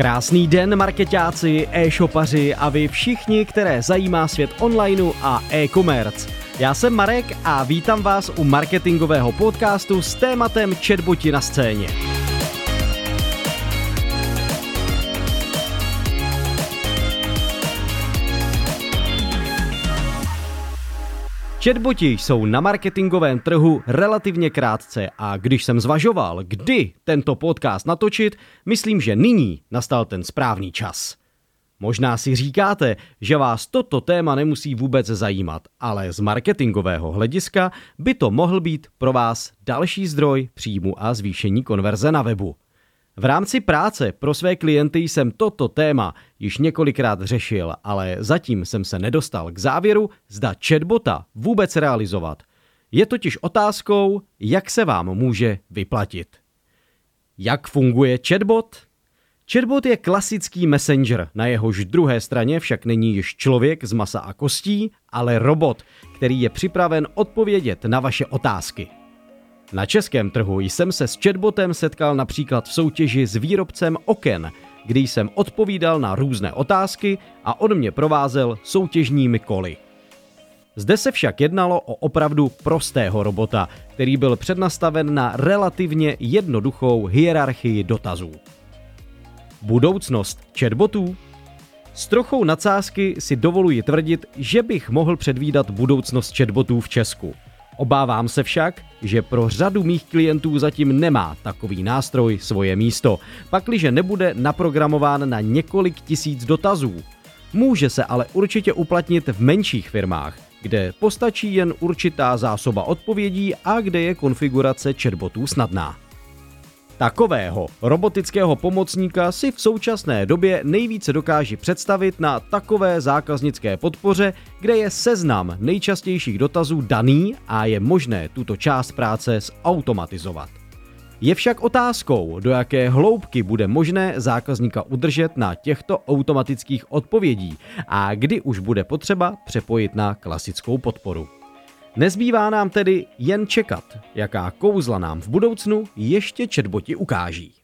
Krásný den, marketáci, e-shopaři a vy všichni, které zajímá svět onlineu a e-commerce. Já jsem Marek a vítám vás u marketingového podcastu s tématem chatboti na scéně. Chatboti jsou na marketingovém trhu relativně krátce a když jsem zvažoval, kdy tento podcast natočit, myslím, že nyní nastal ten správný čas. Možná si říkáte, že vás toto téma nemusí vůbec zajímat, ale z marketingového hlediska by to mohl být pro vás další zdroj příjmu a zvýšení konverze na webu. V rámci práce pro své klienty jsem toto téma již několikrát řešil, ale zatím jsem se nedostal k závěru, zda chatbota vůbec realizovat. Je totiž otázkou, jak se vám může vyplatit. Jak funguje chatbot? Chatbot je klasický messenger, na jehož druhé straně však není již člověk z masa a kostí, ale robot, který je připraven odpovědět na vaše otázky. Na českém trhu jsem se s chatbotem setkal například v soutěži s výrobcem oken, kdy jsem odpovídal na různé otázky a on mě provázel soutěžními koly. Zde se však jednalo o opravdu prostého robota, který byl přednastaven na relativně jednoduchou hierarchii dotazů. Budoucnost chatbotů? S trochou nadsázky si dovoluji tvrdit, že bych mohl předvídat budoucnost chatbotů v Česku – Obávám se však, že pro řadu mých klientů zatím nemá takový nástroj svoje místo, pakliže nebude naprogramován na několik tisíc dotazů. Může se ale určitě uplatnit v menších firmách, kde postačí jen určitá zásoba odpovědí a kde je konfigurace chatbotů snadná. Takového robotického pomocníka si v současné době nejvíce dokáží představit na takové zákaznické podpoře, kde je seznam nejčastějších dotazů daný a je možné tuto část práce zautomatizovat. Je však otázkou, do jaké hloubky bude možné zákazníka udržet na těchto automatických odpovědí a kdy už bude potřeba přepojit na klasickou podporu. Nezbývá nám tedy jen čekat, jaká kouzla nám v budoucnu ještě četboti ukáží.